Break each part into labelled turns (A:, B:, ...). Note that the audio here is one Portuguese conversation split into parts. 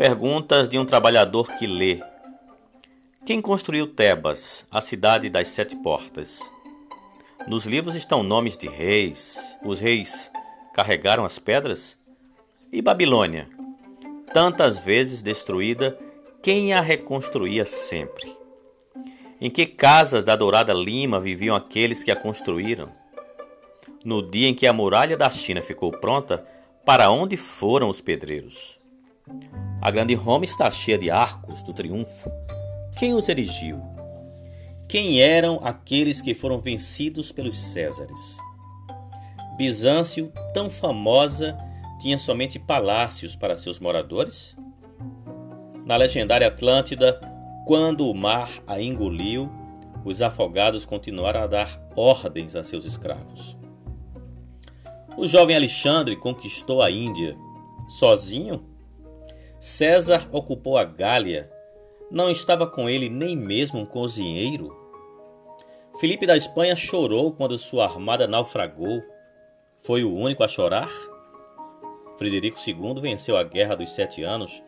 A: Perguntas de um trabalhador que lê. Quem construiu Tebas, a cidade das sete portas? Nos livros estão nomes de reis. Os reis carregaram as pedras? E Babilônia? Tantas vezes destruída, quem a reconstruía sempre? Em que casas da dourada lima viviam aqueles que a construíram? No dia em que a muralha da China ficou pronta, para onde foram os pedreiros? A grande Roma está cheia de arcos do triunfo. Quem os erigiu? Quem eram aqueles que foram vencidos pelos Césares? Bizâncio, tão famosa, tinha somente palácios para seus moradores? Na legendária Atlântida, quando o mar a engoliu, os afogados continuaram a dar ordens a seus escravos. O jovem Alexandre conquistou a Índia sozinho César ocupou a Gália. Não estava com ele nem mesmo um cozinheiro. Filipe da Espanha chorou quando sua armada naufragou. Foi o único a chorar? Frederico II venceu a Guerra dos Sete Anos.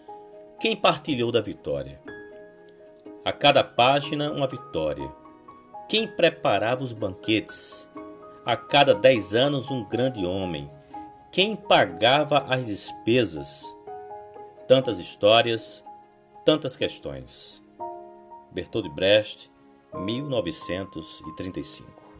A: Quem partilhou da vitória? A cada página, uma vitória. Quem preparava os banquetes? A cada dez anos, um grande homem. Quem pagava as despesas? Tantas histórias, tantas questões. Bertold Brecht, 1935